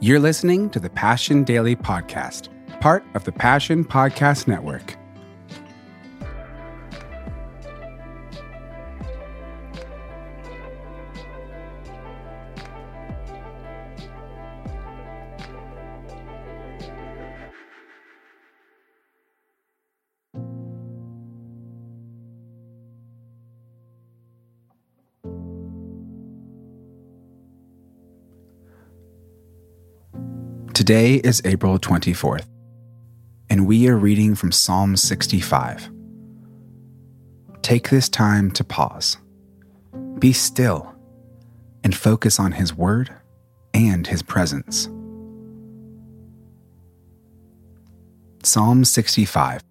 You're listening to the Passion Daily Podcast, part of the Passion Podcast Network. Today is April 24th, and we are reading from Psalm 65. Take this time to pause, be still, and focus on His Word and His presence. Psalm 65,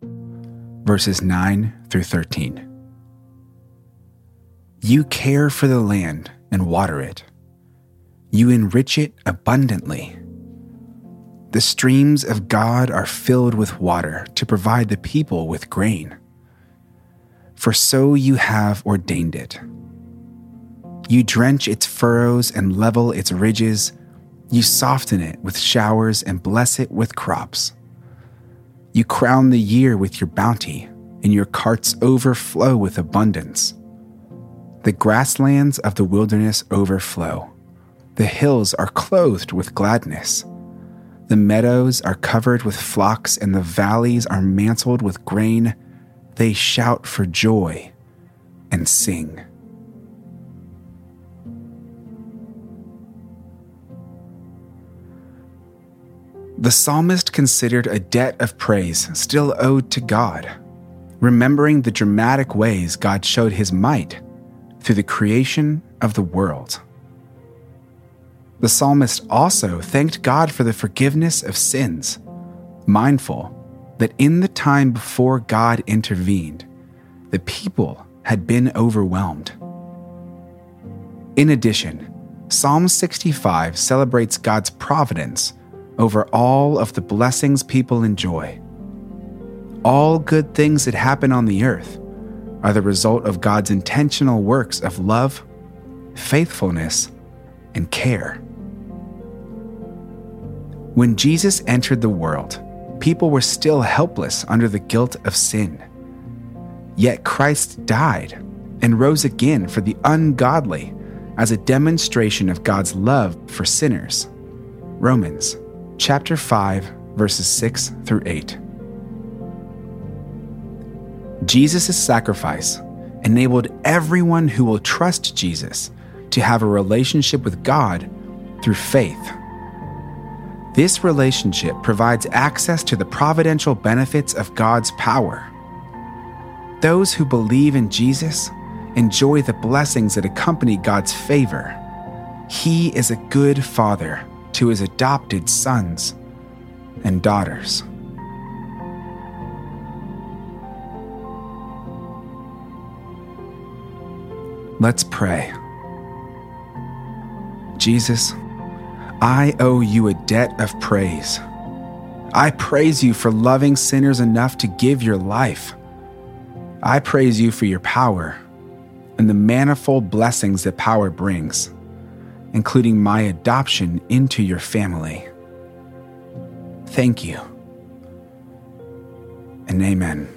verses 9 through 13. You care for the land and water it, you enrich it abundantly. The streams of God are filled with water to provide the people with grain. For so you have ordained it. You drench its furrows and level its ridges. You soften it with showers and bless it with crops. You crown the year with your bounty, and your carts overflow with abundance. The grasslands of the wilderness overflow. The hills are clothed with gladness. The meadows are covered with flocks, and the valleys are mantled with grain. They shout for joy and sing. The psalmist considered a debt of praise still owed to God, remembering the dramatic ways God showed his might through the creation of the world. The psalmist also thanked God for the forgiveness of sins, mindful that in the time before God intervened, the people had been overwhelmed. In addition, Psalm 65 celebrates God's providence over all of the blessings people enjoy. All good things that happen on the earth are the result of God's intentional works of love, faithfulness, and care. When Jesus entered the world, people were still helpless under the guilt of sin. Yet Christ died and rose again for the ungodly as a demonstration of God's love for sinners. Romans chapter 5 verses 6 through 8. Jesus' sacrifice enabled everyone who will trust Jesus to have a relationship with God through faith. This relationship provides access to the providential benefits of God's power. Those who believe in Jesus enjoy the blessings that accompany God's favor. He is a good father to his adopted sons and daughters. Let's pray. Jesus, I owe you a debt of praise. I praise you for loving sinners enough to give your life. I praise you for your power and the manifold blessings that power brings, including my adoption into your family. Thank you. And amen.